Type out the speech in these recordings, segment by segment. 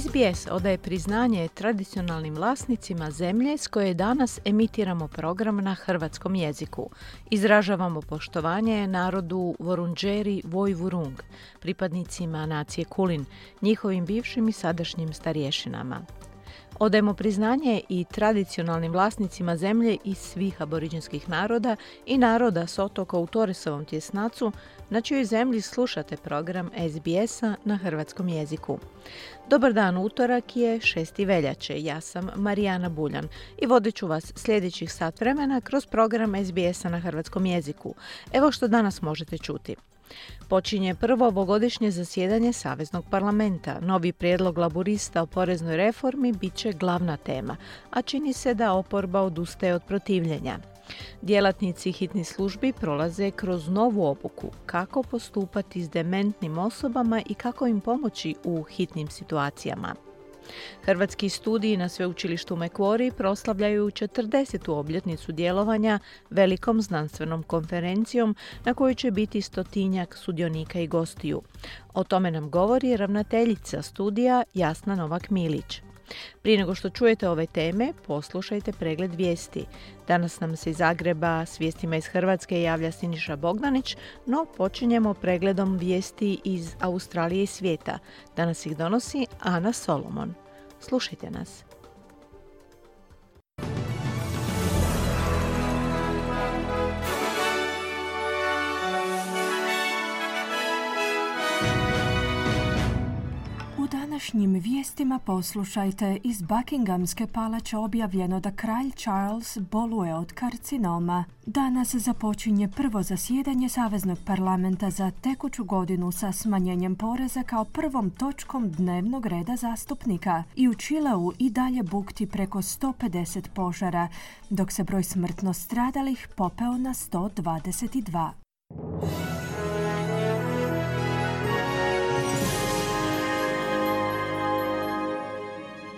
SBS odaje priznanje tradicionalnim vlasnicima zemlje s koje danas emitiramo program na hrvatskom jeziku. Izražavamo poštovanje narodu Vorunđeri Vojvurung, pripadnicima nacije Kulin, njihovim bivšim i sadašnjim starješinama. Odajemo priznanje i tradicionalnim vlasnicima zemlje iz svih aboriđinskih naroda i naroda s otoka u Toresovom tjesnacu, na čijoj zemlji slušate program SBS-a na hrvatskom jeziku. Dobar dan, utorak je 6. veljače. Ja sam Marijana Buljan i vodit ću vas sljedećih sat vremena kroz program SBS-a na hrvatskom jeziku. Evo što danas možete čuti. Počinje prvo ovogodišnje zasjedanje Saveznog parlamenta. Novi prijedlog laburista o poreznoj reformi bit će glavna tema, a čini se da oporba odustaje od protivljenja. Djelatnici hitnih službi prolaze kroz novu obuku kako postupati s dementnim osobama i kako im pomoći u hitnim situacijama. Hrvatski studiji na sveučilištu Mekvori proslavljaju 40. obljetnicu djelovanja velikom znanstvenom konferencijom na kojoj će biti stotinjak sudionika i gostiju. O tome nam govori ravnateljica studija Jasna Novak-Milić. Prije nego što čujete ove teme, poslušajte pregled vijesti. Danas nam se iz Zagreba s vijestima iz Hrvatske javlja Siniša Bogdanić, no počinjemo pregledom vijesti iz Australije i svijeta. Danas ih donosi Ana Solomon. Slušajte nas. Današnjim vijestima poslušajte iz Buckinghamske palače objavljeno da kralj Charles boluje od karcinoma. Danas započinje prvo zasjedanje Saveznog parlamenta za tekuću godinu sa smanjenjem poreza kao prvom točkom dnevnog reda zastupnika i u Čileu i dalje bukti preko 150 požara, dok se broj smrtno stradalih popeo na 122.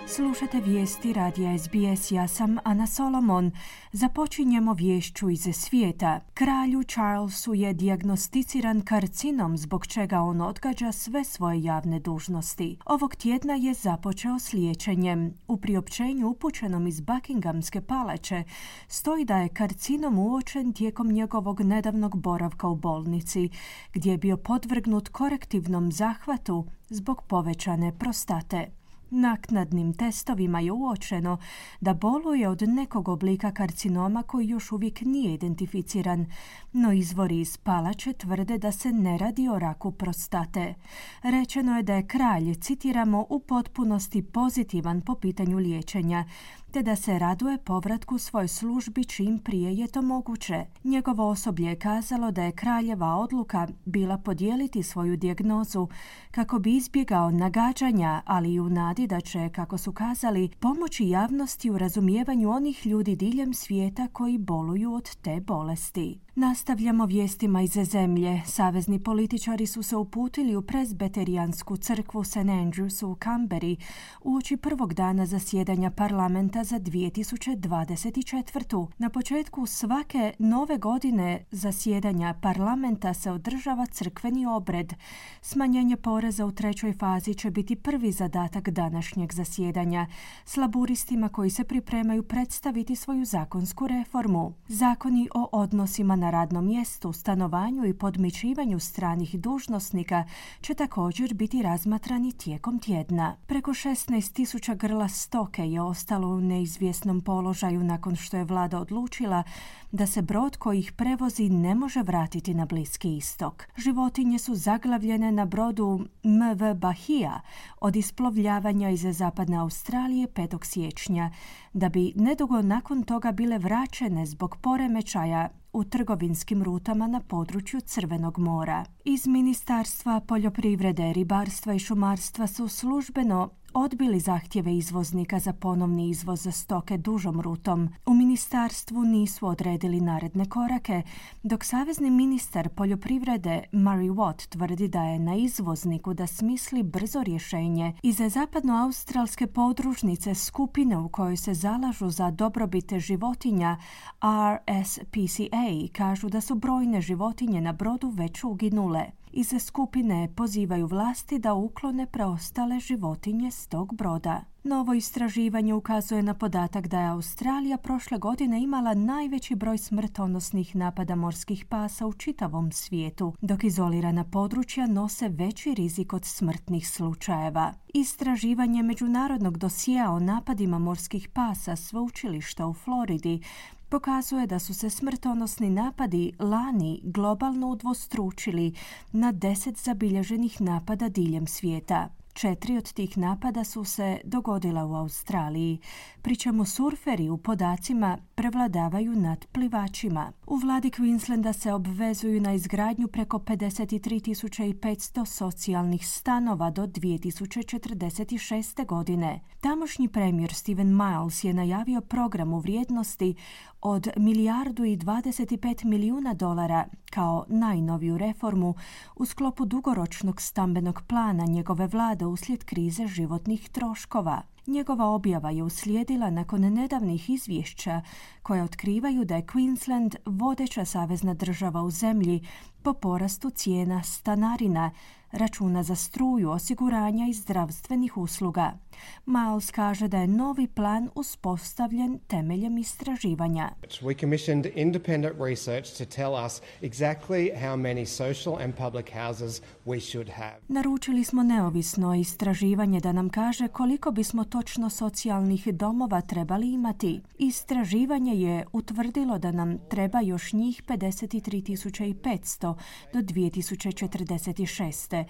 Slušate vijesti radija SBS, ja sam Ana Solomon. Započinjemo vješću iz svijeta. Kralju Charlesu je dijagnosticiran karcinom zbog čega on odgađa sve svoje javne dužnosti. Ovog tjedna je započeo s liječenjem. U priopćenju upućenom iz Buckinghamske palače stoji da je karcinom uočen tijekom njegovog nedavnog boravka u bolnici, gdje je bio podvrgnut korektivnom zahvatu zbog povećane prostate. Naknadnim testovima je uočeno da boluje od nekog oblika karcinoma koji još uvijek nije identificiran, no izvori iz palače tvrde da se ne radi o raku prostate. Rečeno je da je kralj, citiramo, u potpunosti pozitivan po pitanju liječenja, te da se raduje povratku svoj službi čim prije je to moguće. Njegovo osoblje je kazalo da je kraljeva odluka bila podijeliti svoju dijagnozu kako bi izbjegao nagađanja, ali i u nadi da će, kako su kazali, pomoći javnosti u razumijevanju onih ljudi diljem svijeta koji boluju od te bolesti. Nastavljamo vijestima iz zemlje. Savezni političari su se uputili u prezbeterijansku crkvu St. Andrews u Kamberi uoči prvog dana zasjedanja parlamenta za 2024. Na početku svake nove godine zasjedanja parlamenta se održava crkveni obred. Smanjenje poreza u trećoj fazi će biti prvi zadatak današnjeg zasjedanja. Slaburistima koji se pripremaju predstaviti svoju zakonsku reformu. Zakoni o odnosima na radnom mjestu, stanovanju i podmičivanju stranih dužnosnika će također biti razmatrani tijekom tjedna. Preko 16.000 grla stoke je ostalo u neizvjesnom položaju nakon što je vlada odlučila da se brod koji ih prevozi ne može vratiti na Bliski istok. Životinje su zaglavljene na brodu MV Bahia od isplovljavanja iz zapadne Australije 5. siječnja, da bi nedugo nakon toga bile vraćene zbog poremećaja u trgovinskim rutama na području Crvenog mora. Iz Ministarstva poljoprivrede, ribarstva i šumarstva su službeno odbili zahtjeve izvoznika za ponovni izvoz stoke dužom rutom. U ministarstvu nisu odredili naredne korake, dok savezni ministar poljoprivrede Murray Watt tvrdi da je na izvozniku da smisli brzo rješenje i za zapadnoaustralske podružnice skupine u kojoj se zalažu za dobrobite životinja RSPCA kažu da su brojne životinje na brodu već uginule. Iz skupine pozivaju vlasti da uklone preostale životinje s tog broda. Novo istraživanje ukazuje na podatak da je Australija prošle godine imala najveći broj smrtonosnih napada morskih pasa u čitavom svijetu, dok izolirana područja nose veći rizik od smrtnih slučajeva. Istraživanje međunarodnog dosija o napadima morskih pasa sveučilišta u Floridi pokazuje da su se smrtonosni napadi lani globalno udvostručili na deset zabilježenih napada diljem svijeta. Četiri od tih napada su se dogodila u Australiji, pri čemu surferi u podacima prevladavaju nad plivačima. U vladi Queenslanda se obvezuju na izgradnju preko 53.500 socijalnih stanova do 2046. godine. Tamošnji premijer Steven Miles je najavio program u vrijednosti od milijardu i 25 milijuna dolara kao najnoviju reformu u sklopu dugoročnog stambenog plana njegove vlade uslijed krize životnih troškova. Njegova objava je uslijedila nakon nedavnih izvješća koja otkrivaju da je Queensland vodeća savezna država u zemlji po porastu cijena stanarina, računa za struju, osiguranja i zdravstvenih usluga. Miles kaže da je novi plan uspostavljen temeljem istraživanja. We commissioned independent research to tell us exactly how many social and public houses we should have. Naručili smo neovisno istraživanje da nam kaže koliko bismo točno socijalnih domova trebali imati. Istraživanje je utvrdilo da nam treba još njih 53.500 do 2046.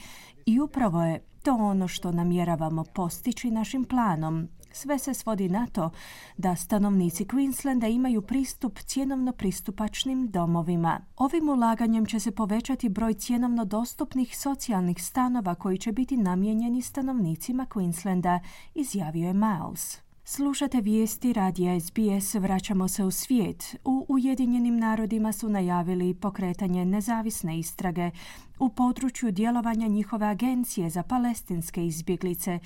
I upravo je to ono što namjeravamo postići našim planom. Sve se svodi na to da stanovnici Queenslanda imaju pristup cjenovno pristupačnim domovima. Ovim ulaganjem će se povećati broj cjenovno dostupnih socijalnih stanova koji će biti namijenjeni stanovnicima Queenslanda, izjavio je Miles. Slušate vijesti radija SBS, vraćamo se u svijet. U Ujedinjenim narodima su najavili pokretanje nezavisne istrage u području djelovanja njihove agencije za palestinske izbjeglice,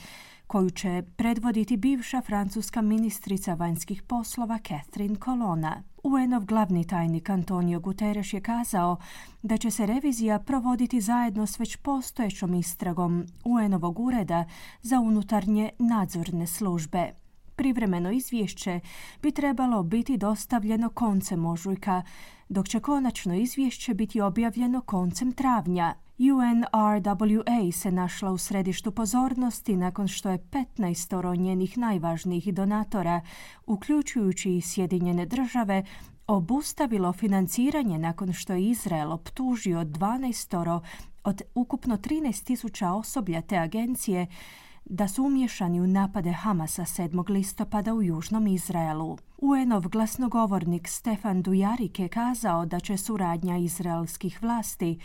koju će predvoditi bivša francuska ministrica vanjskih poslova Catherine Colonna. UN-ov glavni tajnik Antonio Guterres je kazao da će se revizija provoditi zajedno s već postojećom istragom UN-ovog ureda za unutarnje nadzorne službe. Privremeno izvješće bi trebalo biti dostavljeno koncem ožujka, dok će konačno izvješće biti objavljeno koncem travnja. UNRWA se našla u središtu pozornosti nakon što je 15 njenih najvažnijih donatora, uključujući i Sjedinjene države, obustavilo financiranje nakon što je Izrael optužio 12 od ukupno 13.000 osoblja te agencije da su umješani u napade Hamasa 7. listopada u Južnom Izraelu. UN-ov glasnogovornik Stefan Dujarik je kazao da će suradnja izraelskih vlasti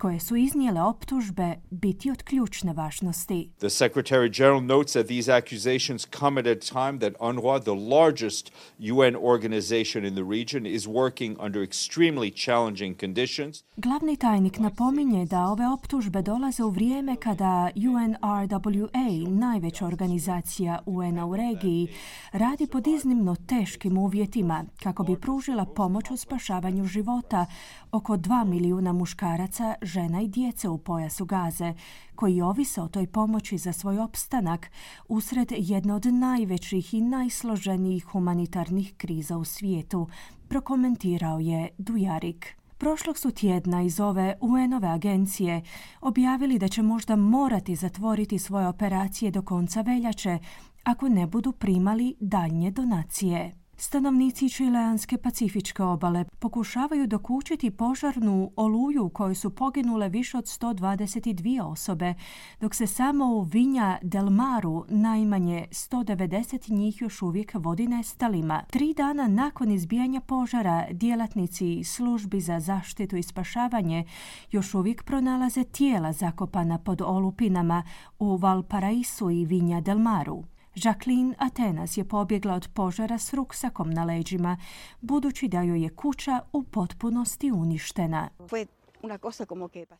koje su iznijele optužbe biti od ključne važnosti. The Secretary General notes that these accusations come at a time that UNRWA, the largest UN organization in the region, is working under extremely challenging conditions. Glavni tajnik napominje da ove optužbe dolaze u vrijeme kada UNRWA, najveća organizacija UN u regiji, radi pod iznimno teškim uvjetima kako bi pružila pomoć u spašavanju života oko 2 milijuna muškaraca, žena i djece u pojasu gaze, koji ovise o toj pomoći za svoj opstanak usred jedne od najvećih i najsloženijih humanitarnih kriza u svijetu, prokomentirao je Dujarik. Prošlog su tjedna iz ove UN-ove agencije objavili da će možda morati zatvoriti svoje operacije do konca veljače ako ne budu primali daljnje donacije. Stanovnici čileanske pacifičke obale pokušavaju dokučiti požarnu oluju u kojoj su poginule više od 122 osobe, dok se samo u Vinja del Maru najmanje 190 njih još uvijek vodi nestalima. Tri dana nakon izbijanja požara, djelatnici službi za zaštitu i spašavanje još uvijek pronalaze tijela zakopana pod olupinama u Valparaisu i Vinja del Maru. Jacqueline Atenas je pobjegla od požara s ruksakom na leđima, budući da joj je kuća u potpunosti uništena.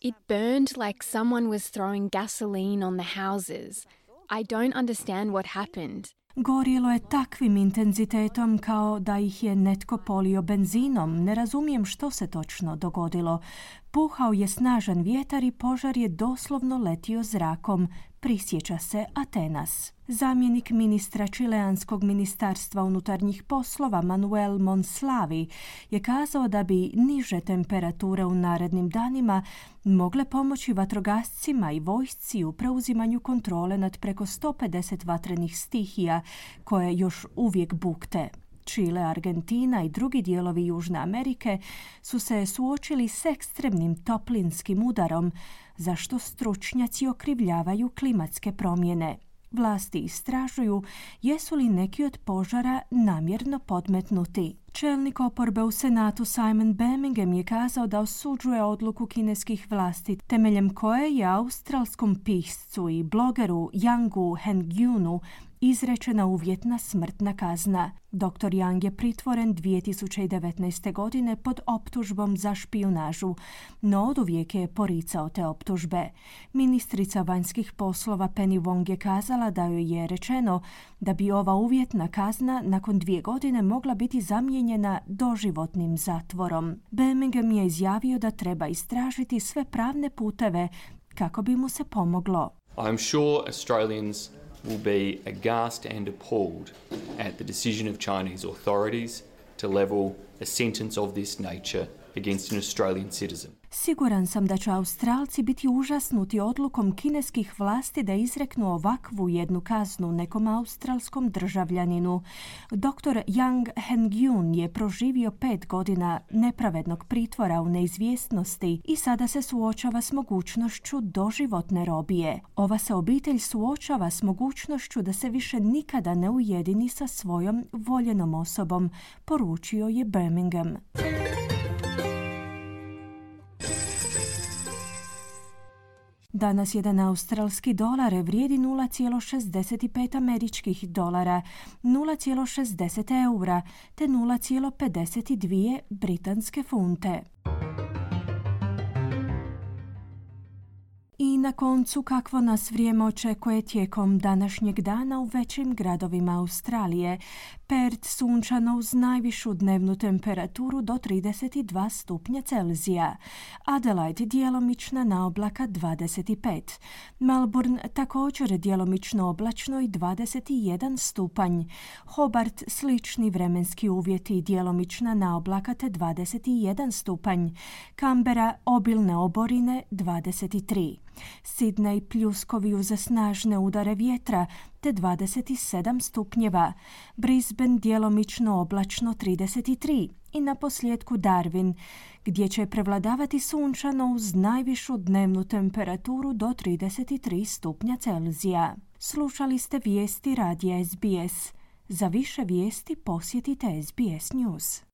It burned like someone was throwing gasoline on the houses. I don't understand what happened. Gorjelo je takvim intenzitetom kao da ih je netko polio benzinom. Ne razumijem što se točno dogodilo. Puhao je snažan vjetar i požar je doslovno letio zrakom, prisjeća se Atenas. Zamjenik ministra Čileanskog ministarstva unutarnjih poslova Manuel Monslavi je kazao da bi niže temperature u narednim danima mogle pomoći vatrogascima i vojsci u preuzimanju kontrole nad preko 150 vatrenih stihija koje još uvijek bukte. Čile, Argentina i drugi dijelovi Južne Amerike su se suočili s ekstremnim toplinskim udarom, zašto stručnjaci okrivljavaju klimatske promjene. Vlasti istražuju jesu li neki od požara namjerno podmetnuti. Čelnik oporbe u Senatu Simon Birmingham je kazao da osuđuje odluku kineskih vlasti temeljem koje je australskom piscu i blogeru Yangu Hengyunu izrečena uvjetna smrtna kazna. Dr. Yang je pritvoren 2019. godine pod optužbom za špijunažu, no od uvijek je poricao te optužbe. Ministrica vanjskih poslova Penny Wong je kazala da joj je rečeno da bi ova uvjetna kazna nakon dvije godine mogla biti zamijenjena doživotnim zatvorom. Birmingham je izjavio da treba istražiti sve pravne puteve kako bi mu se pomoglo. I'm sure Australians will be aghast and appalled at the decision of Chinese authorities to level a sentence of this nature against an Australian citizen. Siguran sam da će Australci biti užasnuti odlukom kineskih vlasti da izreknu ovakvu jednu kaznu nekom australskom državljaninu. Dr. Yang Hengyun je proživio pet godina nepravednog pritvora u neizvjesnosti i sada se suočava s mogućnošću doživotne robije. Ova se obitelj suočava s mogućnošću da se više nikada ne ujedini sa svojom voljenom osobom, poručio je Birmingham. Danas jedan australski dolar vrijedi 0,65 američkih dolara, 0,60 eura te 0,52 britanske funte. Na koncu kakvo nas vrijeme očekuje tijekom današnjeg dana u većim gradovima Australije. Perth sunčano uz najvišu dnevnu temperaturu do 32 stupnja Celzija. Adelaide djelomična na oblaka 25. Melbourne također djelomično oblačno i 21 stupanj. Hobart slični vremenski uvjeti i djelomična na oblaka te 21 stupanj. Canberra obilne oborine 23. Sidney pljuskovi uz snažne udare vjetra te 27 stupnjeva. Brisbane djelomično oblačno 33 i na posljedku Darwin gdje će prevladavati sunčano uz najvišu dnevnu temperaturu do 33 stupnja Celzija. Slušali ste vijesti radija SBS. Za više vijesti posjetite SBS News.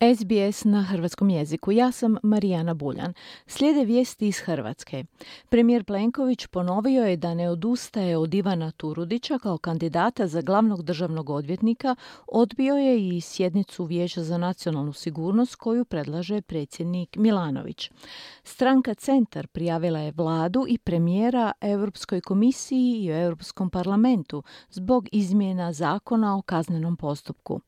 SBS na hrvatskom jeziku. Ja sam Marijana Buljan. Slijede vijesti iz Hrvatske. Premijer Plenković ponovio je da ne odustaje od Ivana Turudića kao kandidata za glavnog državnog odvjetnika. Odbio je i sjednicu Vijeća za nacionalnu sigurnost koju predlaže predsjednik Milanović. Stranka Centar prijavila je vladu i premijera Europskoj komisiji i Europskom parlamentu zbog izmjena zakona o kaznenom postupku.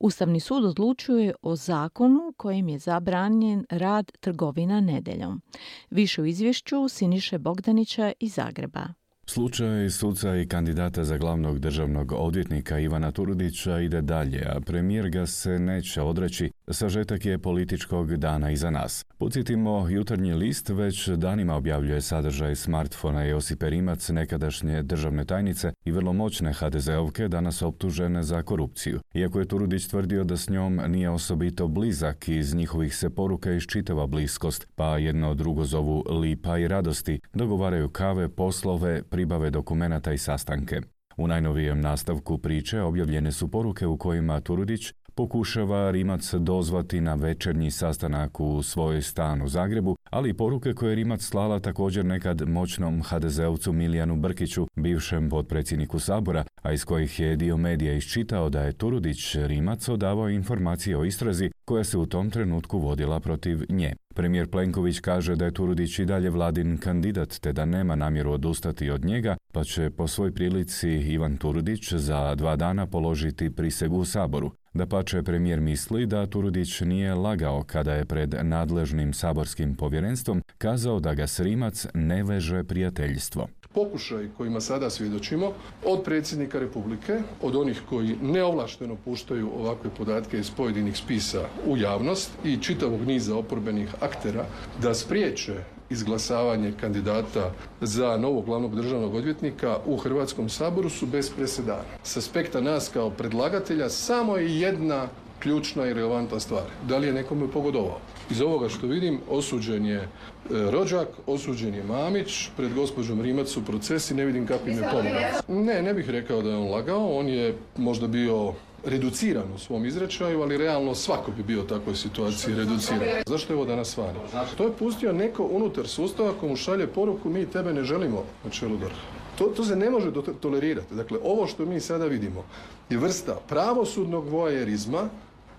Ustavni sud odlučuje o zakonu kojim je zabranjen rad trgovina nedeljom. Više u izvješću Siniše Bogdanića iz Zagreba. Slučaj suca i kandidata za glavnog državnog odvjetnika Ivana Turudića ide dalje, a premijer ga se neće odreći. Sažetak je političkog dana iza nas. Podsjetimo, jutarnji list već danima objavljuje sadržaj smartfona Josipe Rimac, nekadašnje državne tajnice i vrlo moćne HDZ-ovke danas optužene za korupciju. Iako je Turudić tvrdio da s njom nije osobito blizak, iz njihovih se poruka iščitava bliskost, pa jedno drugo zovu lipa i radosti, dogovaraju kave, poslove, pribave dokumenata i sastanke. U najnovijem nastavku priče objavljene su poruke u kojima Turudić pokušava Rimac dozvati na večernji sastanak u svoj stan u Zagrebu, ali i poruke koje Rimac slala također nekad moćnom HDZ-ovcu Milijanu Brkiću, bivšem potpredsjedniku Sabora, a iz kojih je dio medija iščitao da je Turudić Rimac odavao informacije o istrazi koja se u tom trenutku vodila protiv nje. Premijer Plenković kaže da je Turudić i dalje vladin kandidat te da nema namjeru odustati od njega, pa će po svoj prilici Ivan Turudić za dva dana položiti prisegu u Saboru. Da pače premijer misli da Turudić nije lagao kada je pred nadležnim saborskim povjerenstvom kazao da ga Srimac ne veže prijateljstvo. Pokušaj kojima sada svjedočimo od predsjednika Republike, od onih koji neovlašteno puštaju ovakve podatke iz pojedinih spisa u javnost i čitavog niza oporbenih aktera da spriječe izglasavanje kandidata za novog glavnog državnog odvjetnika u Hrvatskom saboru su bez presedana. S aspekta nas kao predlagatelja samo je jedna ključna i relevantna stvar. Da li je nekome pogodovao? Iz ovoga što vidim, osuđen je e, Rođak, osuđen je Mamić, pred gospođom Rimac su procesi, ne vidim kakvim je pomogao. Ne, ne bih rekao da je on lagao, on je možda bio reduciran u svom izrečaju, ali realno svako bi bio u takvoj situaciji reduciran. Zašto je ovo danas vani? To je pustio neko unutar sustava komu šalje poruku mi tebe ne želimo na čelu To, to se ne može tolerirati. Dakle, ovo što mi sada vidimo je vrsta pravosudnog voajerizma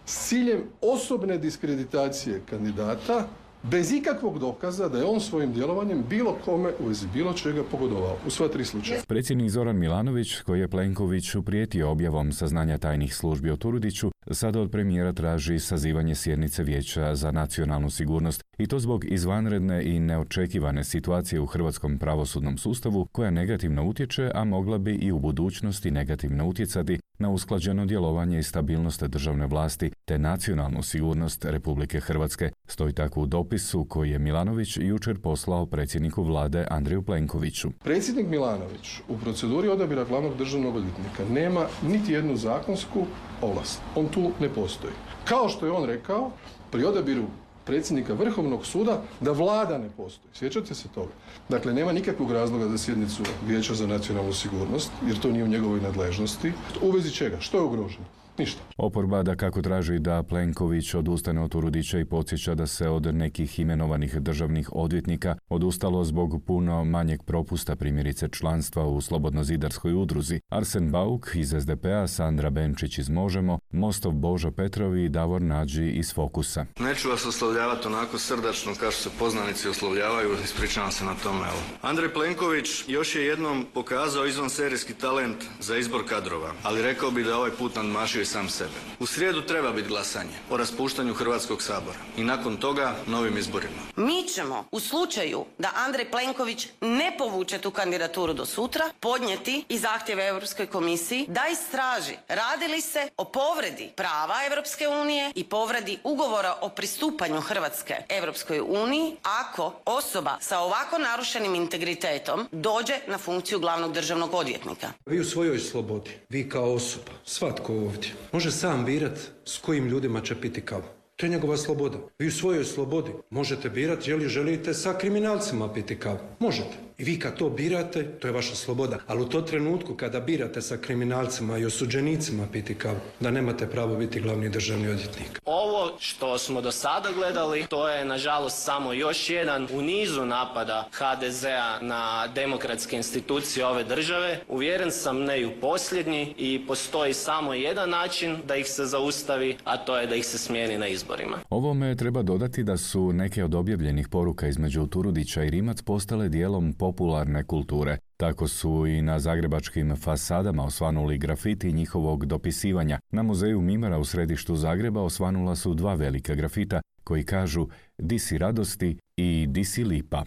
s ciljem osobne diskreditacije kandidata bez ikakvog dokaza da je on svojim djelovanjem bilo kome u vezi bilo čega pogodovao u sva tri slučaja. Predsjednik Zoran Milanović, koji je Plenkoviću prijetio objavom saznanja tajnih službi o Turudiću, sada od premijera traži sazivanje sjednice Vijeća za nacionalnu sigurnost i to zbog izvanredne i neočekivane situacije u hrvatskom pravosudnom sustavu koja negativno utječe, a mogla bi i u budućnosti negativno utjecati na usklađeno djelovanje i stabilnost državne vlasti te nacionalnu sigurnost Republike Hrvatske. Stoji tako u dopisu koji je Milanović jučer poslao predsjedniku vlade Andriju Plenkoviću. Predsjednik Milanović u proceduri odabira glavnog državnog odvjetnika nema niti jednu zakonsku ovlast. On tu ne postoji. Kao što je on rekao, pri odabiru predsjednika Vrhovnog suda da vlada ne postoji. Sjećate se toga? Dakle, nema nikakvog razloga za sjednicu Vijeća za nacionalnu sigurnost, jer to nije u njegovoj nadležnosti. U vezi čega? Što je ugroženo? Ništa. Oporba da kako traži da Plenković odustane od Turudića i podsjeća da se od nekih imenovanih državnih odvjetnika odustalo zbog puno manjeg propusta primjerice članstva u Slobodno-zidarskoj udruzi. Arsen Bauk iz SDP-a, Sandra Benčić iz Možemo, Mostov Božo Petrovi i Davor Nađi iz Fokusa. Neću vas oslovljavati onako srdačno kao što se poznanici oslovljavaju, ispričavam se na tome. Evo. Andrej Plenković još je jednom pokazao izvan serijski talent za izbor kadrova, ali rekao bi da ovaj put nadmašio sam sebe. U srijedu treba biti glasanje o raspuštanju Hrvatskog sabora i nakon toga novim izborima. Mi ćemo u slučaju da Andrej Plenković ne povuče tu kandidaturu do sutra podnijeti i zahtjeve Europskoj komisiji da istraži radi li se o povredi prava Europske unije i povredi ugovora o pristupanju Hrvatske Europskoj uniji ako osoba sa ovako narušenim integritetom dođe na funkciju glavnog državnog odvjetnika. Vi u svojoj slobodi, vi kao osoba, svatko ovdje može sam birat s kojim ljudima će piti kavu. To je njegova sloboda. Vi u svojoj slobodi možete birati je li želite sa kriminalcima piti kavu. Možete. I vi kad to birate, to je vaša sloboda. Ali u to trenutku kada birate sa kriminalcima i osuđenicima piti kavu, da nemate pravo biti glavni državni odvjetnik. Ovo što smo do sada gledali, to je nažalost samo još jedan u nizu napada HDZ-a na demokratske institucije ove države. Uvjeren sam ne i u posljednji i postoji samo jedan način da ih se zaustavi, a to je da ih se smijeni na izborima. Ovome treba dodati da su neke od objavljenih poruka između Turudića i Rimac postale dijelom popularne kulture. Tako su i na zagrebačkim fasadama osvanuli grafiti njihovog dopisivanja. Na muzeju Mimara u središtu Zagreba osvanula su dva velika grafita koji kažu Di si radosti i Di si lipa.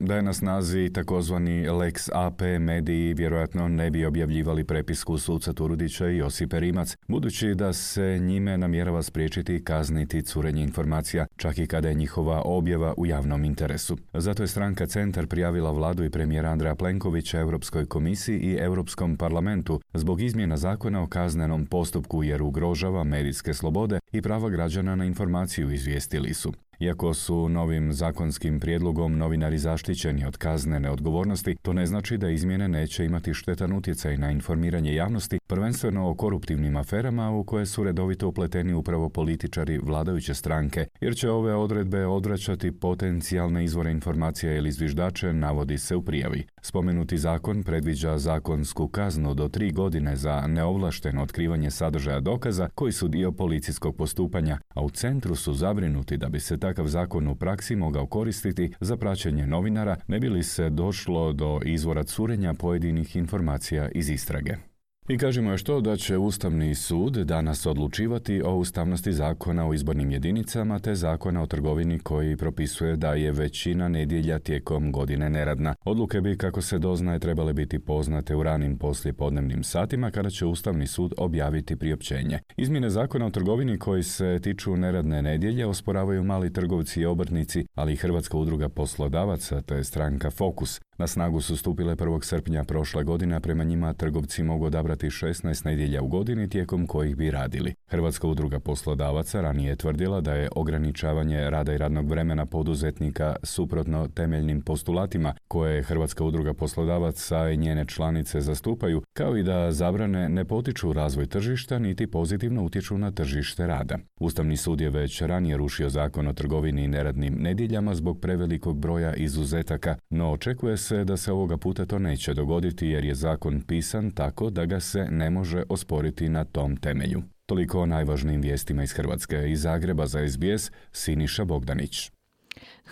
Da je na snazi takozvani Lex AP mediji vjerojatno ne bi objavljivali prepisku suca Turudića i Josipe Rimac, budući da se njime namjerava spriječiti i kazniti curenje informacija, čak i kada je njihova objava u javnom interesu. Zato je stranka Centar prijavila vladu i premijera Andreja Plenkovića Europskoj komisiji i Europskom parlamentu zbog izmjena zakona o kaznenom postupku jer ugrožava medijske slobode i prava građana na informaciju izvijestili su. Iako su novim zakonskim prijedlogom novinari zaštićeni od kaznene odgovornosti, to ne znači da izmjene neće imati štetan utjecaj na informiranje javnosti, prvenstveno o koruptivnim aferama u koje su redovito upleteni upravo političari vladajuće stranke, jer će ove odredbe odvraćati potencijalne izvore informacija ili zviždače, navodi se u prijavi. Spomenuti zakon predviđa zakonsku kaznu do tri godine za neovlašteno otkrivanje sadržaja dokaza koji su dio policijskog postupanja, a u centru su zabrinuti da bi se takav zakon u praksi mogao koristiti za praćenje novinara ne bi li se došlo do izvora curenja pojedinih informacija iz istrage. I kažemo još to da će Ustavni sud danas odlučivati o ustavnosti zakona o izbornim jedinicama te zakona o trgovini koji propisuje da je većina nedjelja tijekom godine neradna. Odluke bi, kako se doznaje, trebale biti poznate u ranim poslijepodnevnim satima kada će Ustavni sud objaviti priopćenje. Izmjene zakona o trgovini koji se tiču neradne nedjelje osporavaju mali trgovci i obrtnici, ali i Hrvatska udruga poslodavaca te stranka Fokus. Na snagu su stupile 1. srpnja prošle godine, prema njima trgovci mogu odabrati 16 nedjelja u godini tijekom kojih bi radili. Hrvatska udruga poslodavaca ranije je tvrdila da je ograničavanje rada i radnog vremena poduzetnika suprotno temeljnim postulatima koje je Hrvatska udruga poslodavaca i njene članice zastupaju, kao i da zabrane ne potiču razvoj tržišta niti pozitivno utječu na tržište rada. Ustavni sud je već ranije rušio zakon o trgovini i neradnim nedjeljama zbog prevelikog broja izuzetaka, no očekuje se da se ovoga puta to neće dogoditi jer je zakon pisan tako da ga se ne može osporiti na tom temelju. Toliko o najvažnijim vijestima iz Hrvatske. Iz Zagreba za SBS, Siniša Bogdanić.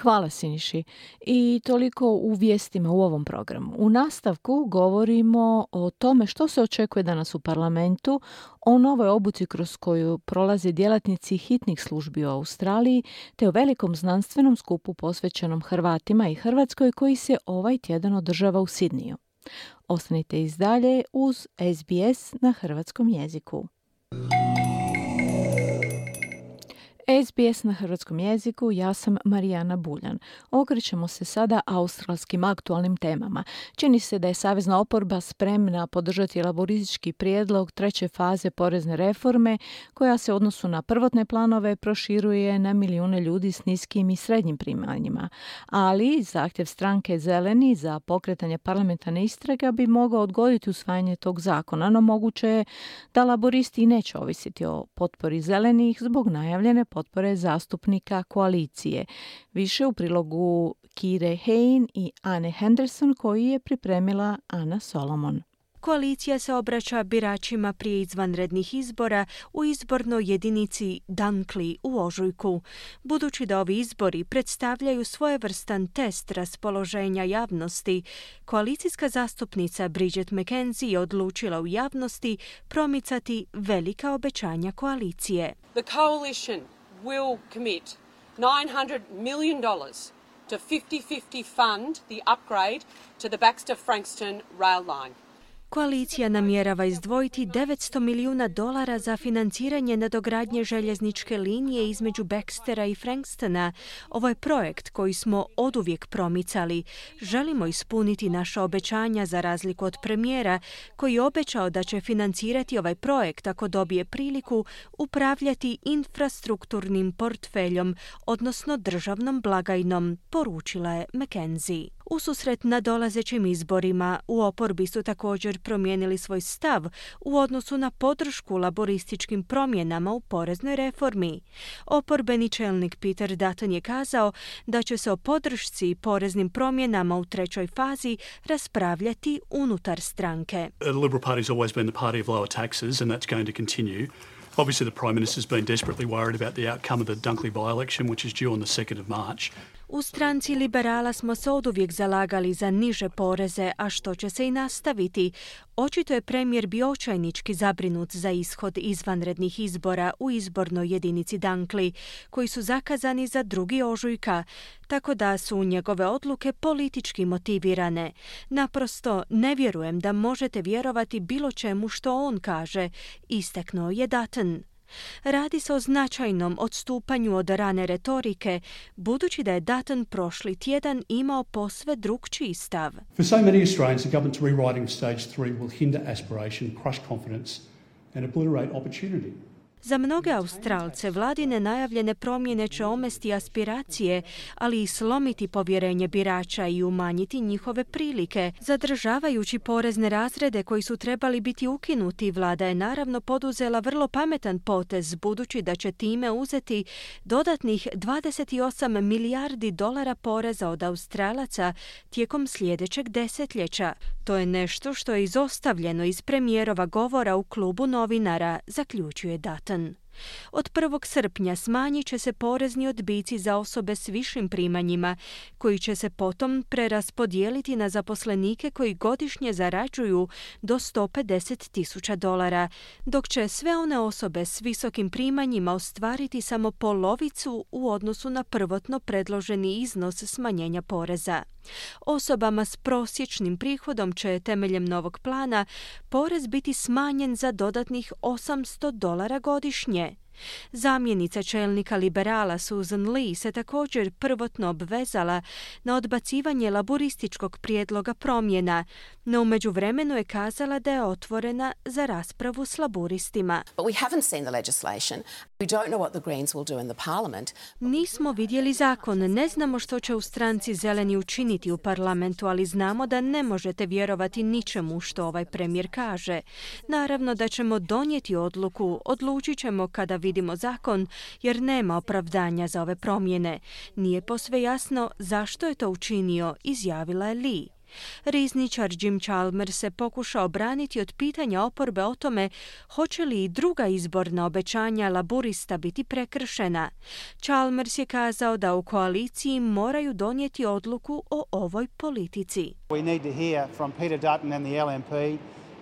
Hvala Siniši. I toliko u vijestima u ovom programu. U nastavku govorimo o tome što se očekuje danas u parlamentu, o novoj obuci kroz koju prolaze djelatnici hitnih službi u Australiji, te o velikom znanstvenom skupu posvećenom Hrvatima i Hrvatskoj koji se ovaj tjedan održava u Sidniju. Ostanite izdalje uz SBS na hrvatskom jeziku. SBS na hrvatskom jeziku, ja sam Marijana Buljan. Okrećemo se sada australskim aktualnim temama. Čini se da je Savezna oporba spremna podržati laboristički prijedlog treće faze porezne reforme, koja se odnosu na prvotne planove proširuje na milijune ljudi s niskim i srednjim primanjima. Ali zahtjev stranke Zeleni za pokretanje parlamentarne istrega bi mogao odgoditi usvajanje tog zakona, no moguće je da laboristi neće ovisiti o potpori zelenih zbog najavljene zastupnika koalicije. Više u prilogu Kire Hein i Anne Henderson koji je pripremila Ana Solomon. Koalicija se obraća biračima prije izvanrednih izbora u izbornoj jedinici Dunkley u Ožujku. Budući da ovi izbori predstavljaju svojevrstan test raspoloženja javnosti, koalicijska zastupnica Bridget McKenzie je odlučila u javnosti promicati velika obećanja koalicije. The coalition will commit $900 million to 50-50 fund the upgrade to the Baxter Frankston rail line. Koalicija namjerava izdvojiti 900 milijuna dolara za financiranje nadogradnje željezničke linije između Baxtera i Frankstona. Ovo je projekt koji smo oduvijek promicali. Želimo ispuniti naša obećanja za razliku od premijera koji je obećao da će financirati ovaj projekt ako dobije priliku upravljati infrastrukturnim portfeljom, odnosno državnom blagajnom, poručila je McKenzie. U susret na dolazećim izborima u oporbi su također promijenili svoj stav u odnosu na podršku laborističkim promjenama u poreznoj reformi. Oporbeni čelnik Peter Dutton je kazao da će se o podršci poreznim promjenama u trećoj fazi raspravljati unutar stranke. The Liberal Party has always been the party of lower taxes and that's going to continue. Obviously, the Prime Minister's been desperately worried about the outcome of the Dunkley by election, which is due on the 2nd of March. U stranci liberala smo se oduvijek zalagali za niže poreze, a što će se i nastaviti. Očito je premijer bio očajnički zabrinut za ishod izvanrednih izbora u izbornoj jedinici Dankli, koji su zakazani za drugi ožujka, tako da su njegove odluke politički motivirane. Naprosto ne vjerujem da možete vjerovati bilo čemu što on kaže, isteknuo je Dutton. Radi se o značajnom odstupanju od rane retorike, budući da je Dutton prošli tjedan imao posve drugčiji stav. For so many Australians, the government's rewriting stage 3 will hinder aspiration, crush confidence and obliterate opportunity. Za mnoge Australce vladine najavljene promjene će omesti aspiracije, ali i slomiti povjerenje birača i umanjiti njihove prilike. Zadržavajući porezne razrede koji su trebali biti ukinuti, vlada je naravno poduzela vrlo pametan potez, budući da će time uzeti dodatnih 28 milijardi dolara poreza od Australaca tijekom sljedećeg desetljeća. To je nešto što je izostavljeno iz premijerova govora u klubu novinara, zaključuje Dutton. Od 1. srpnja smanjit će se porezni odbici za osobe s višim primanjima, koji će se potom preraspodijeliti na zaposlenike koji godišnje zarađuju do 150 tisuća dolara, dok će sve one osobe s visokim primanjima ostvariti samo polovicu u odnosu na prvotno predloženi iznos smanjenja poreza. Osobama s prosječnim prihodom će temeljem novog plana porez biti smanjen za dodatnih 800 dolara godišnje. Zamjenica čelnika liberala Susan Lee se također prvotno obvezala na odbacivanje laborističkog prijedloga promjena, no u međuvremenu je kazala da je otvorena za raspravu s laburistima. Nismo vidjeli zakon, ne znamo što će u stranci zeleni učiniti u parlamentu, ali znamo da ne možete vjerovati ničemu što ovaj premijer kaže. Naravno da ćemo donijeti odluku, odlučit ćemo kada vidimo zakon, jer nema opravdanja za ove promjene. Nije posve jasno zašto je to učinio, izjavila je Lee. Rizničar Jim Chalmers se pokušao obraniti od pitanja oporbe o tome hoće li i druga izborna obećanja laburista biti prekršena. Chalmers je kazao da u koaliciji moraju donijeti odluku o ovoj politici. We need to hear from Peter Dutton and the LNP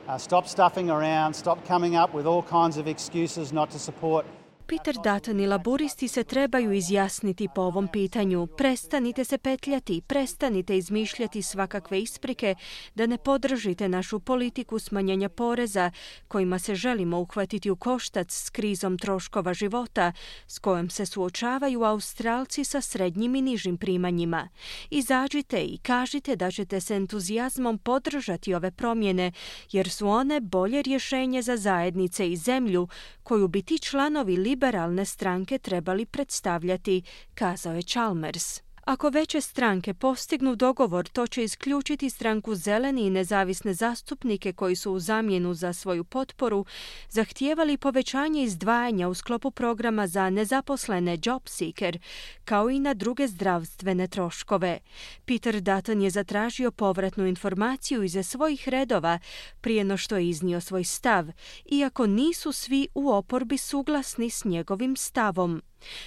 uh, stop stuffing around, stop coming up with all kinds of excuses not to support Peter Dutton i laburisti se trebaju izjasniti po ovom pitanju. Prestanite se petljati, prestanite izmišljati svakakve isprike da ne podržite našu politiku smanjenja poreza kojima se želimo uhvatiti u koštac s krizom troškova života s kojom se suočavaju Australci sa srednjim i nižim primanjima. Izađite i kažite da ćete se entuzijazmom podržati ove promjene jer su one bolje rješenje za zajednice i zemlju koju bi ti članovi liberalne stranke trebali predstavljati, kazao je Chalmers. Ako veće stranke postignu dogovor, to će isključiti stranku zeleni i nezavisne zastupnike koji su u zamjenu za svoju potporu zahtijevali povećanje izdvajanja u sklopu programa za nezaposlene Job Seeker, kao i na druge zdravstvene troškove. Peter Dutton je zatražio povratnu informaciju iza svojih redova prije no što je iznio svoj stav, iako nisu svi u oporbi suglasni s njegovim stavom.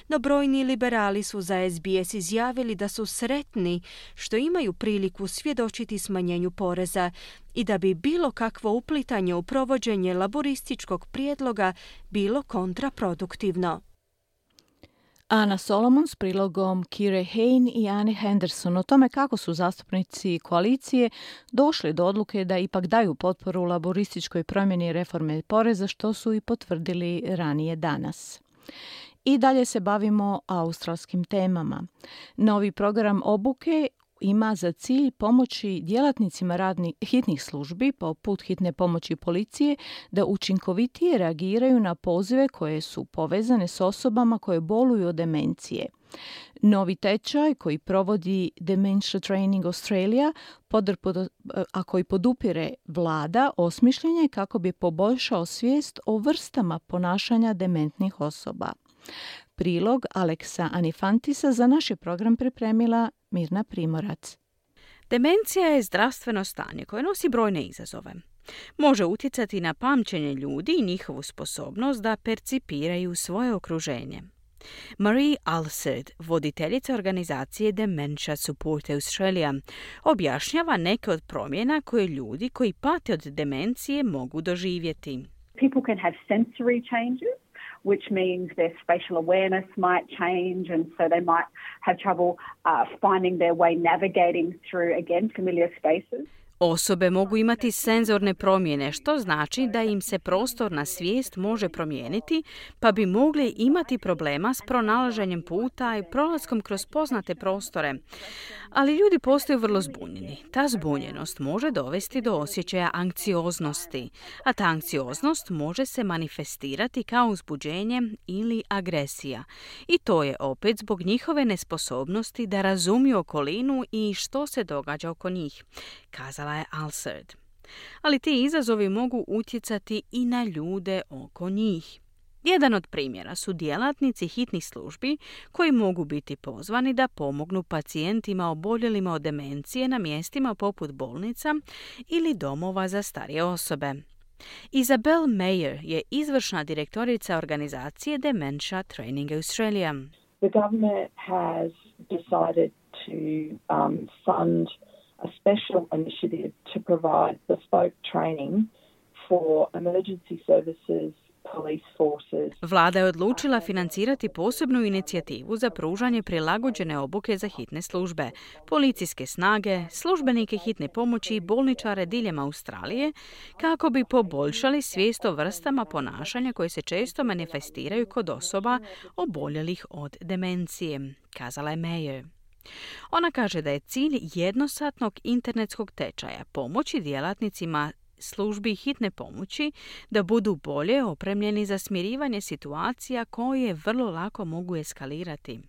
No brojni liberali su za SBS izjavili da su sretni što imaju priliku svjedočiti smanjenju poreza i da bi bilo kakvo uplitanje u provođenje laborističkog prijedloga bilo kontraproduktivno. Ana Solomon s prilogom Kire Hain i Anne Henderson o tome kako su zastupnici koalicije došli do odluke da ipak daju potporu laborističkoj promjeni reforme poreza što su i potvrdili ranije danas. I dalje se bavimo australskim temama. Novi program obuke ima za cilj pomoći djelatnicima radnih, hitnih službi poput hitne pomoći policije da učinkovitije reagiraju na pozive koje su povezane s osobama koje boluju od demencije. Novi tečaj koji provodi Dementia Training Australia, a koji podupire vlada, osmišljen je kako bi poboljšao svijest o vrstama ponašanja dementnih osoba. Prilog Aleksa Anifantisa za naš je program pripremila Mirna Primorac. Demencija je zdravstveno stanje koje nosi brojne izazove. Može utjecati na pamćenje ljudi i njihovu sposobnost da percipiraju svoje okruženje. Marie Alserd, voditeljica organizacije Dementia Support Australia, objašnjava neke od promjena koje ljudi koji pate od demencije mogu doživjeti. People can have sensory changes which means their spatial awareness might change, and so they might have trouble uh, finding their way navigating through, again, familiar spaces. Osobe mogu imati senzorne promjene, što znači da im se prostorna svijest može promijeniti, pa bi mogli imati problema s pronalaženjem puta i prolaskom kroz poznate prostore. Ali ljudi postaju vrlo zbunjeni. Ta zbunjenost može dovesti do osjećaja anksioznosti, a ta anksioznost može se manifestirati kao uzbuđenje ili agresija. I to je opet zbog njihove nesposobnosti da razumiju okolinu i što se događa oko njih, kazala je Alserd. Ali ti izazovi mogu utjecati i na ljude oko njih. Jedan od primjera su djelatnici hitnih službi koji mogu biti pozvani da pomognu pacijentima oboljelima od demencije na mjestima poput bolnica ili domova za starije osobe. Isabel Mayer je izvršna direktorica organizacije Dementia Training Australia. The government has decided to um, fund a special initiative to provide bespoke training for emergency services Vlada je odlučila financirati posebnu inicijativu za pružanje prilagođene obuke za hitne službe, policijske snage, službenike hitne pomoći i bolničare diljem Australije kako bi poboljšali svijest o vrstama ponašanja koje se često manifestiraju kod osoba oboljelih od demencije, kazala je Mayer. Ona kaže da je cilj jednosatnog internetskog tečaja pomoći djelatnicima službi hitne pomoći da budu bolje opremljeni za smirivanje situacija koje vrlo lako mogu eskalirati.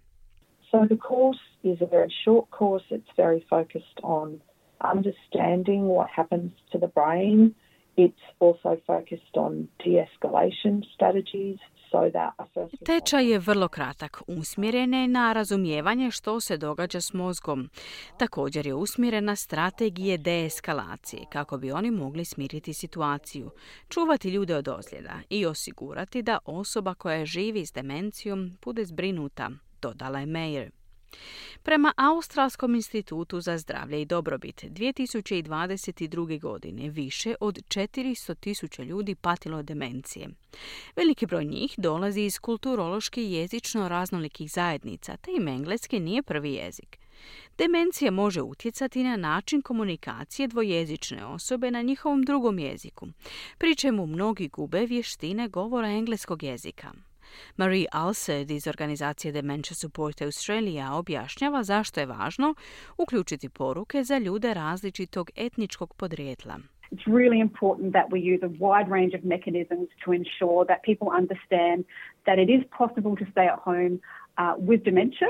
So the course is a very short course. It's very focused on understanding what happens to the brain. It's also focused on de-escalation strategies Tečaj je vrlo kratak, usmjeren je na razumijevanje što se događa s mozgom. Također je usmjeren na strategije deeskalacije kako bi oni mogli smiriti situaciju, čuvati ljude od ozljeda i osigurati da osoba koja živi s demencijom bude zbrinuta, dodala je Mayer. Prema Australskom institutu za zdravlje i dobrobit 2022. godine više od 400 tisuća ljudi patilo od demencije. Veliki broj njih dolazi iz kulturološki jezično raznolikih zajednica, te im engleski nije prvi jezik. Demencija može utjecati na način komunikacije dvojezične osobe na njihovom drugom jeziku, pri čemu mnogi gube vještine govora engleskog jezika. Marie Alsed iz organizacije Dementia Support Australia objašnjava zašto je važno uključiti poruke za ljude različitog etničkog podrijetla. It's really important that we use a wide range of mechanisms to ensure that people understand that it is possible to stay at home uh, with dementia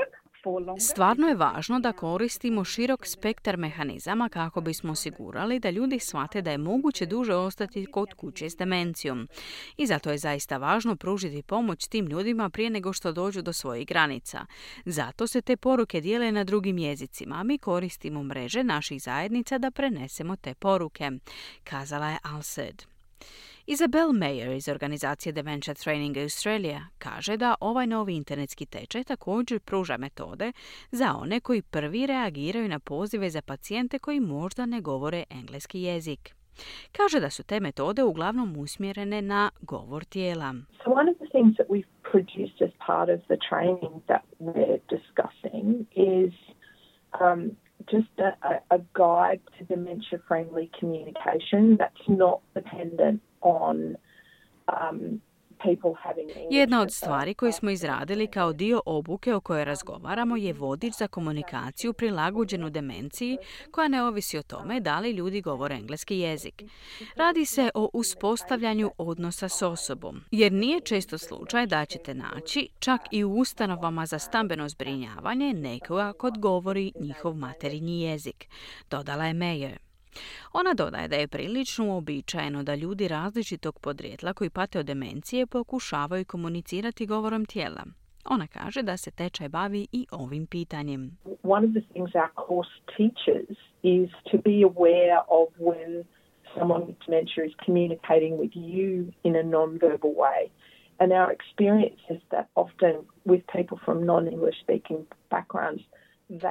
Stvarno je važno da koristimo širok spektar mehanizama kako bismo osigurali da ljudi shvate da je moguće duže ostati kod kuće s demencijom. I zato je zaista važno pružiti pomoć tim ljudima prije nego što dođu do svojih granica. Zato se te poruke dijele na drugim jezicima, a mi koristimo mreže naših zajednica da prenesemo te poruke, kazala je Alsed. Isabel Mayer iz organizacije Dementia Training Australia kaže da ovaj novi internetski tečaj također pruža metode za one koji prvi reagiraju na pozive za pacijente koji možda ne govore engleski jezik. Kaže da su te metode uglavnom usmjerene na govor tijela. So one of the things that we've produced as part of the training that we're discussing is um, just a, a guide to dementia friendly communication that's not dependent on um, Jedna od stvari koje smo izradili kao dio obuke o kojoj razgovaramo je vodič za komunikaciju prilagođenu demenciji koja ne ovisi o tome da li ljudi govore engleski jezik. Radi se o uspostavljanju odnosa s osobom, jer nije često slučaj da ćete naći čak i u ustanovama za stambeno zbrinjavanje nekoga kod govori njihov materinji jezik, dodala je Meyer. Ona dodaje da je prilično uobičajeno da ljudi različitog podrijetla koji pate od demencije pokušavaju komunicirati govorom tijela. Ona kaže da se tečaj bavi i ovim pitanjem. One of the things our course teaches is to be aware of when someone with dementia is communicating with you in a non-verbal way. and our experience is that often with people from non-English speaking backgrounds,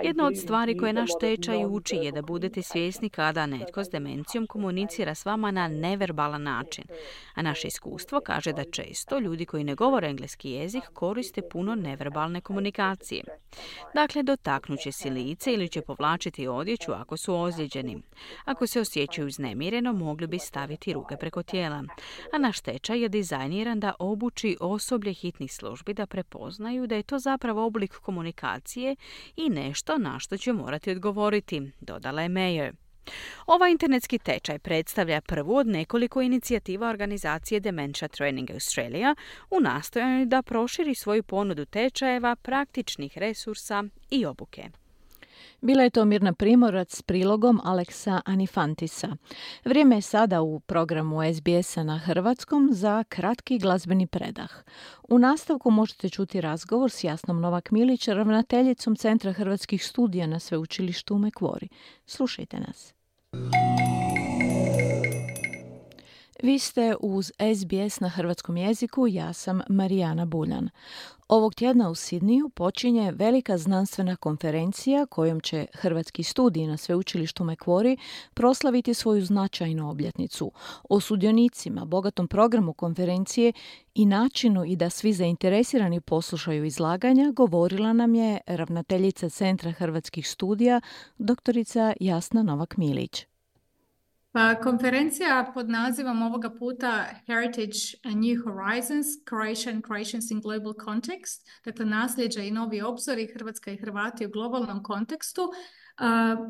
Jedna od stvari koje naš tečaj uči je da budete svjesni kada netko s demencijom komunicira s vama na neverbalan način. A naše iskustvo kaže da često ljudi koji ne govore engleski jezik koriste puno neverbalne komunikacije. Dakle, dotaknuće si lice ili će povlačiti odjeću ako su ozlijeđeni. Ako se osjećaju uznemireno, mogli bi staviti ruke preko tijela. A naš tečaj je dizajniran da obuči osoblje hitnih službi da prepoznaju da je to zapravo oblik komunikacije i ne nešto na što će morati odgovoriti, dodala je Mayer. Ovaj internetski tečaj predstavlja prvu od nekoliko inicijativa organizacije Dementia Training Australia u nastojanju da proširi svoju ponudu tečajeva, praktičnih resursa i obuke. Bila je to Mirna Primorac s prilogom Aleksa Anifantisa. Vrijeme je sada u programu SBS-a na hrvatskom za kratki glazbeni predah. U nastavku možete čuti razgovor s Jasnom Novak Milić, ravnateljicom Centra hrvatskih studija na sveučilištu u Mekvori. Slušajte nas. Vi ste uz SBS na hrvatskom jeziku, ja sam Marijana Buljan. Ovog tjedna u Sidniju počinje velika znanstvena konferencija kojom će Hrvatski studij na sveučilištu Mekvori proslaviti svoju značajnu obljetnicu. O sudionicima, bogatom programu konferencije i načinu i da svi zainteresirani poslušaju izlaganja govorila nam je ravnateljica Centra Hrvatskih studija, doktorica Jasna Novak-Milić. Pa konferencija pod nazivom ovoga puta Heritage and New Horizons, Croatia and Croatians in Global Context, dakle nasljeđa i novi obzori Hrvatska i Hrvati u globalnom kontekstu,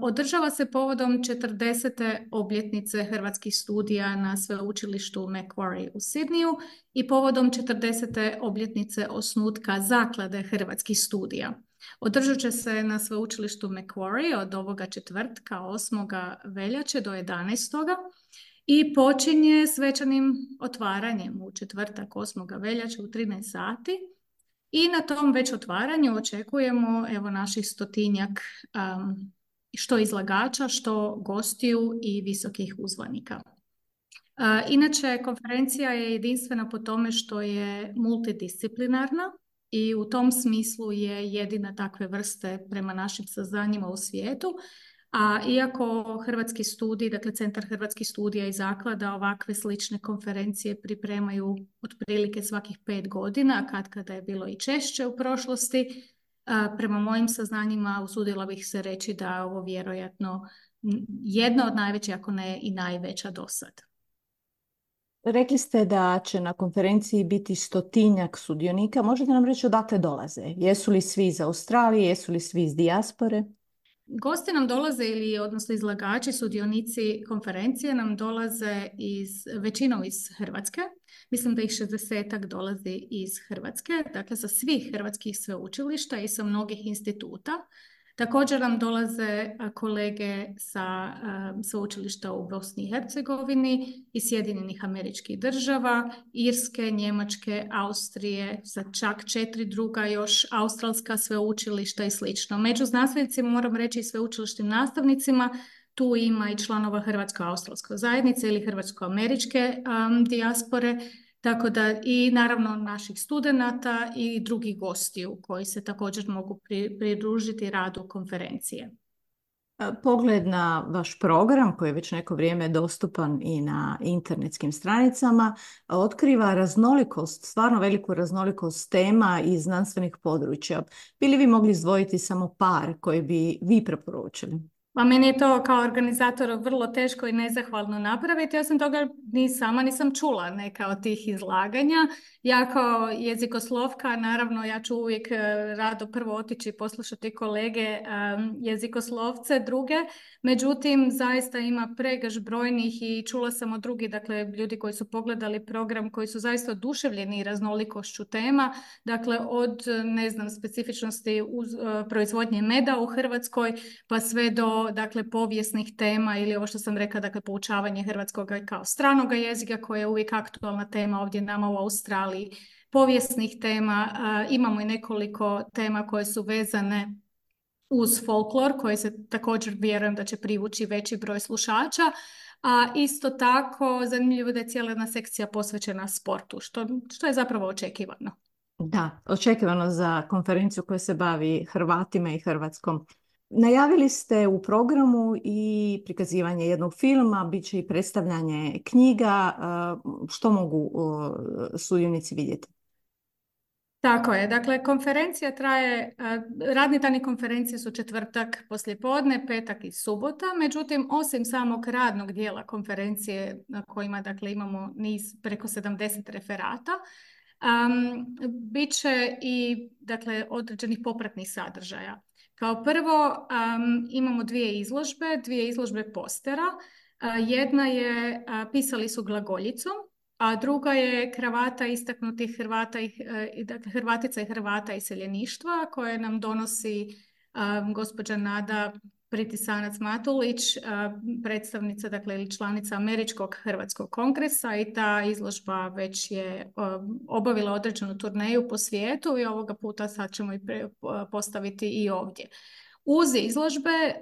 održava se povodom 40. obljetnice hrvatskih studija na sveučilištu Macquarie u Sidniju i povodom 40. obljetnice osnutka zaklade hrvatskih studija. Održat će se na sveučilištu Macquarie od ovoga četvrtka 8. veljače do 11. i počinje svečanim otvaranjem u četvrtak 8. veljače u 13 sati. I na tom već otvaranju očekujemo evo naših stotinjak um, što izlagača, što gostiju i visokih uzvanika. Inače, konferencija je jedinstvena po tome što je multidisciplinarna i u tom smislu je jedina takve vrste prema našim saznanjima u svijetu. A iako Hrvatski studij, dakle Centar Hrvatskih studija i zaklada ovakve slične konferencije pripremaju otprilike svakih pet godina, kad kada je bilo i češće u prošlosti, prema mojim saznanjima usudila bih se reći da je ovo vjerojatno jedna od najvećih, ako ne i najveća do sad. Rekli ste da će na konferenciji biti stotinjak sudionika. Možete nam reći odakle dolaze? Jesu li svi iz Australije, jesu li svi iz dijaspore? Gosti nam dolaze ili odnosno izlagači, sudionici konferencije nam dolaze iz, većinom iz Hrvatske. Mislim da ih 60 dolazi iz Hrvatske, dakle sa svih hrvatskih sveučilišta i sa mnogih instituta. Također nam dolaze kolege sa sveučilišta u Bosni i Hercegovini i Sjedinjenih američkih država, Irske, Njemačke, Austrije, sa čak četiri druga još australska sveučilišta i slično. Među znanstvenicima moram reći i sveučilišnim nastavnicima tu ima i članova Hrvatsko-australske zajednice ili Hrvatsko-američke dijaspore, tako da i naravno naših studenata i drugih gostiju koji se također mogu pridružiti radu konferencije. Pogled na vaš program koji je već neko vrijeme dostupan i na internetskim stranicama otkriva raznolikost, stvarno veliku raznolikost tema i znanstvenih područja. Bili vi mogli izdvojiti samo par koje bi vi preporučili? Pa meni je to kao organizator vrlo teško i nezahvalno napraviti. Ja sam toga ni sama nisam čula neka od tih izlaganja. Ja kao jezikoslovka, naravno ja ću uvijek e, rado prvo otići poslušati kolege jezikoslovce druge. Međutim, zaista ima pregaž brojnih i čula sam od drugih, dakle ljudi koji su pogledali program, koji su zaista oduševljeni raznolikošću tema. Dakle, od ne znam specifičnosti uz, e, proizvodnje meda u Hrvatskoj pa sve do dakle povijesnih tema ili ovo što sam rekla, dakle poučavanje hrvatskog kao stranoga jezika koja je uvijek aktualna tema ovdje nama u Australiji, povijesnih tema, imamo i nekoliko tema koje su vezane uz folklor koji se također vjerujem da će privući veći broj slušača. A isto tako zanimljivo da je cijela jedna sekcija posvećena sportu, što, što je zapravo očekivano. Da, očekivano za konferenciju koja se bavi Hrvatima i Hrvatskom. Najavili ste u programu i prikazivanje jednog filma, bit će i predstavljanje knjiga. Što mogu sudionici vidjeti? Tako je. Dakle, konferencija traje, radni dani konferencije su četvrtak poslijepodne, petak i subota. Međutim, osim samog radnog dijela konferencije na kojima dakle, imamo niz preko 70 referata, um, bit će i dakle, određenih popratnih sadržaja. Kao prvo imamo dvije izložbe, dvije izložbe postera. jedna je Pisali su glagoljicom, a druga je kravata istaknutih Hrvata i, e, dakle, Hrvatica i Hrvata iseljeništva koje nam donosi gospođa Nada Pritisanac Matulić, predstavnica dakle, ili članica Američkog Hrvatskog kongresa i ta izložba već je obavila određenu turneju po svijetu i ovoga puta sad ćemo i postaviti i ovdje. Uz izložbe,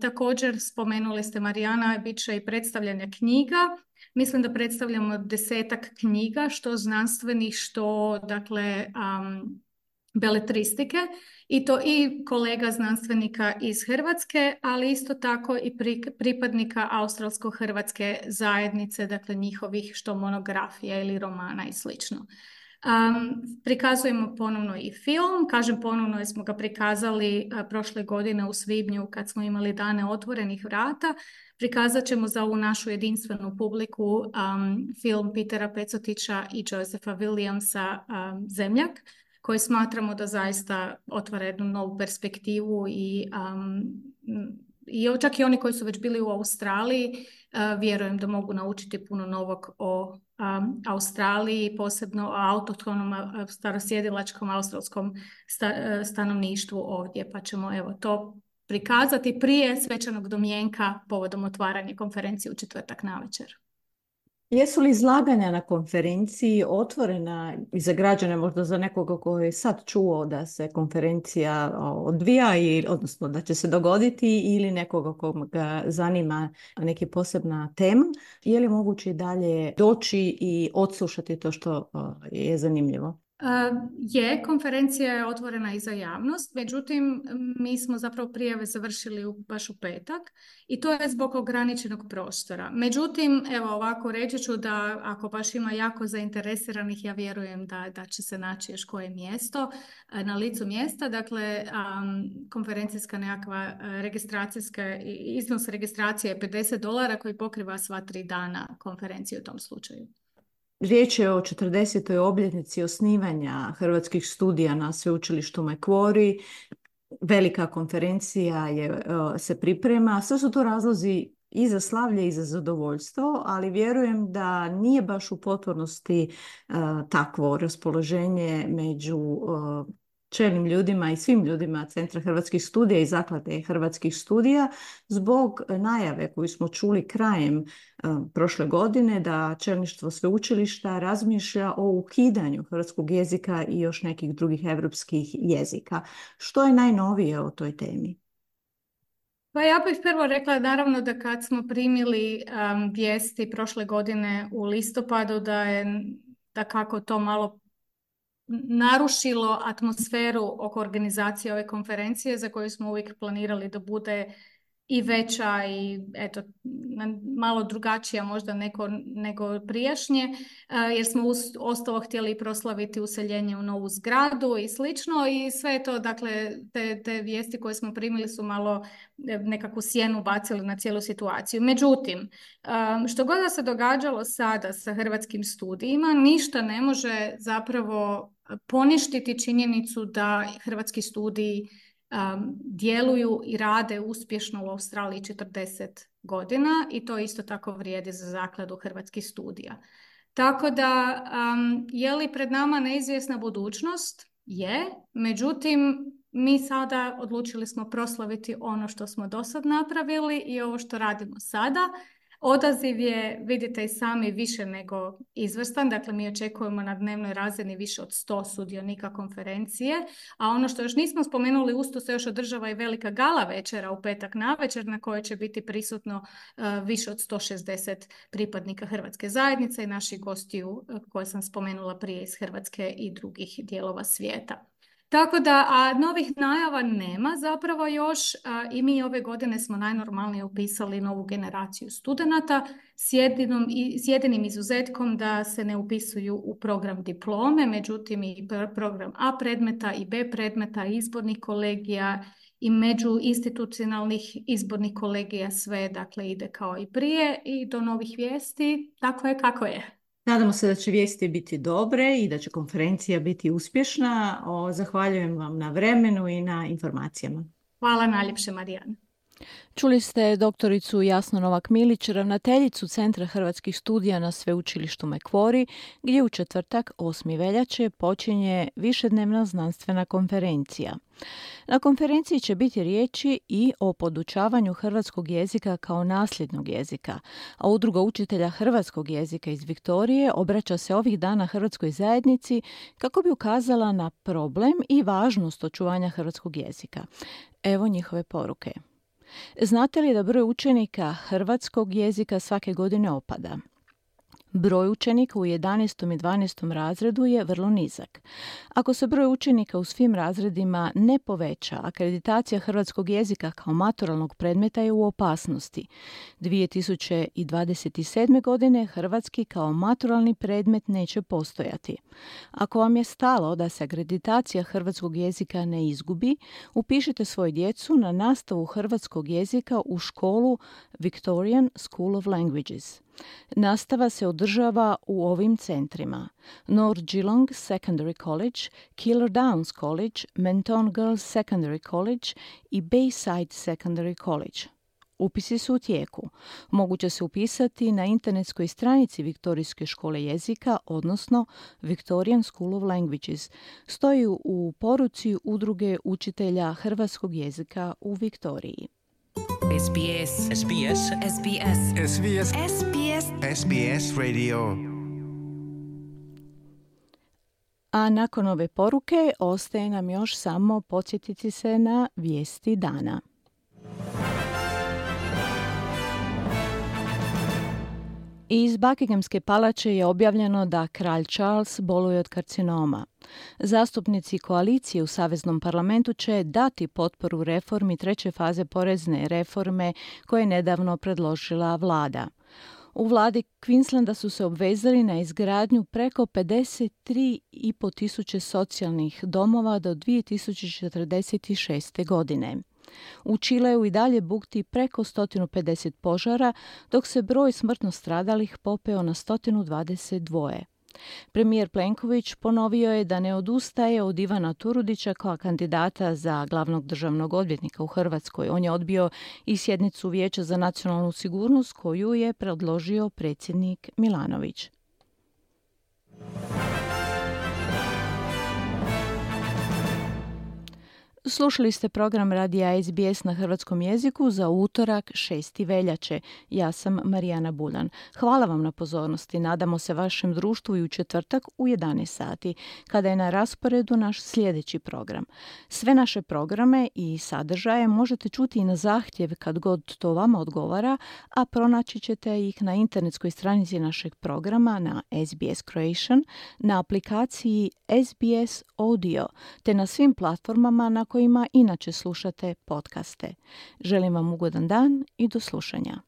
također spomenuli ste Marijana, bit će i predstavljanja knjiga. Mislim da predstavljamo desetak knjiga, što znanstvenih, što dakle beletristike i to i kolega znanstvenika iz Hrvatske, ali isto tako i pripadnika australsko-hrvatske zajednice, dakle njihovih što monografija ili romana i slično. Um, prikazujemo ponovno i film, kažem ponovno smo ga prikazali prošle godine u svibnju kad smo imali dane otvorenih vrata. Prikazat ćemo za ovu našu jedinstvenu publiku film Petera Pecotića i Josefa Williamsa Zemljak koji smatramo da zaista otvara jednu novu perspektivu i, um, i čak i oni koji su već bili u Australiji vjerujem da mogu naučiti puno novog o Australiji, posebno o autohtonom starosjedilačkom australskom stanovništvu ovdje, pa ćemo evo to prikazati prije svečanog domjenka povodom otvaranja konferencije u četvrtak navečer. Jesu li izlaganja na konferenciji otvorena i za građane, možda za nekoga koji je sad čuo da se konferencija odvija, i, odnosno da će se dogoditi ili nekoga koga zanima neki posebna tema, je li moguće dalje doći i odslušati to što je zanimljivo? Je, konferencija je otvorena i za javnost, međutim mi smo zapravo prijave završili baš u petak i to je zbog ograničenog prostora. Međutim, evo ovako reći ću da ako baš ima jako zainteresiranih, ja vjerujem da, da će se naći još koje mjesto na licu mjesta. Dakle, konferencijska nekakva registracijska, iznos registracije je 50 dolara koji pokriva sva tri dana konferencije u tom slučaju. Riječ je o 40. obljetnici osnivanja hrvatskih studija na sveučilištu Macquarie. Velika konferencija je, e, se priprema. Sve su to razlozi i za slavlje i za zadovoljstvo, ali vjerujem da nije baš u potpornosti e, takvo raspoloženje među e, čelnim ljudima i svim ljudima Centra Hrvatskih studija i Zaklade Hrvatskih studija zbog najave koju smo čuli krajem e, prošle godine da čelništvo sveučilišta razmišlja o ukidanju hrvatskog jezika i još nekih drugih europskih jezika. Što je najnovije o toj temi? Pa ja bih prvo rekla naravno da kad smo primili vijesti prošle godine u listopadu da je da kako to malo narušilo atmosferu oko organizacije ove konferencije za koju smo uvijek planirali da bude i veća i eto malo drugačija možda neko, nego prijašnje e, jer smo ostalo htjeli proslaviti useljenje u novu zgradu i slično i sve to dakle te, te vijesti koje smo primili su malo e, nekakvu sjenu bacili na cijelu situaciju. Međutim, e, što god da se događalo sada sa hrvatskim studijima, ništa ne može zapravo poništiti činjenicu da hrvatski studiji um, djeluju i rade uspješno u Australiji 40 godina i to isto tako vrijedi za zakladu hrvatskih studija. Tako da, um, je li pred nama neizvjesna budućnost? Je, međutim, mi sada odlučili smo proslaviti ono što smo do sad napravili i ovo što radimo sada, Odaziv je, vidite i sami, više nego izvrstan. Dakle, mi očekujemo na dnevnoj razini više od 100 sudionika konferencije. A ono što još nismo spomenuli, usto se još održava i velika gala večera u petak na večer na kojoj će biti prisutno e, više od 160 pripadnika Hrvatske zajednice i naših gostiju e, koje sam spomenula prije iz Hrvatske i drugih dijelova svijeta. Tako da, a novih najava nema zapravo još i mi ove godine smo najnormalnije upisali novu generaciju studenata s, s jedinim izuzetkom da se ne upisuju u program diplome, međutim i program A predmeta i B predmeta, izbornih kolegija i među institucionalnih izbornih kolegija sve dakle ide kao i prije i do novih vijesti tako je kako je. Nadamo se da će vijesti biti dobre i da će konferencija biti uspješna. Zahvaljujem vam na vremenu i na informacijama. Hvala najljepše, Marijana. Čuli ste doktoricu Jasno Novak Milić, ravnateljicu Centra hrvatskih studija na sveučilištu Mekvori, gdje u četvrtak 8. veljače počinje višednevna znanstvena konferencija. Na konferenciji će biti riječi i o podučavanju hrvatskog jezika kao nasljednog jezika, a udruga učitelja hrvatskog jezika iz Viktorije obraća se ovih dana hrvatskoj zajednici kako bi ukazala na problem i važnost očuvanja hrvatskog jezika. Evo njihove poruke. Znate li da broj učenika hrvatskog jezika svake godine opada? Broj učenika u 11. i 12. razredu je vrlo nizak. Ako se broj učenika u svim razredima ne poveća, akreditacija hrvatskog jezika kao maturalnog predmeta je u opasnosti. 2027. godine hrvatski kao maturalni predmet neće postojati. Ako vam je stalo da se akreditacija hrvatskog jezika ne izgubi, upišite svoju djecu na nastavu hrvatskog jezika u školu Victorian School of Languages. Nastava se održava u ovim centrima. North Geelong Secondary College, Killer Downs College, Menton Girls Secondary College i Bayside Secondary College. Upisi su u tijeku. Moguće se upisati na internetskoj stranici Viktorijske škole jezika, odnosno Victorian School of Languages. Stoji u poruci udruge učitelja hrvatskog jezika u Viktoriji. SBS SBS SBS SBS SBS SBS Radio. A nakon ove poruke ostaje nam još samo podsjetiti se na vijesti dana. Iz Buckinghamske palače je objavljeno da kralj Charles boluje od karcinoma. Zastupnici koalicije u Saveznom parlamentu će dati potporu reformi treće faze porezne reforme koje je nedavno predložila vlada. U vladi Queenslanda su se obvezali na izgradnju preko 53,5 tisuće socijalnih domova do 2046. godine. U Čileu i dalje bukti preko 150 požara, dok se broj smrtno stradalih popeo na 122. Premijer Plenković ponovio je da ne odustaje od Ivana Turudića kao kandidata za glavnog državnog odvjetnika u Hrvatskoj. On je odbio i sjednicu Vijeća za nacionalnu sigurnost koju je predložio predsjednik Milanović. Slušali ste program radija SBS na hrvatskom jeziku za utorak 6. veljače. Ja sam Marijana Buljan. Hvala vam na pozornosti. Nadamo se vašem društvu i u četvrtak u 11 sati, kada je na rasporedu naš sljedeći program. Sve naše programe i sadržaje možete čuti i na zahtjev kad god to vama odgovara, a pronaći ćete ih na internetskoj stranici našeg programa na SBS Creation, na aplikaciji SBS Audio, te na svim platformama na kojima inače slušate podcaste. Želim vam ugodan dan i do slušanja.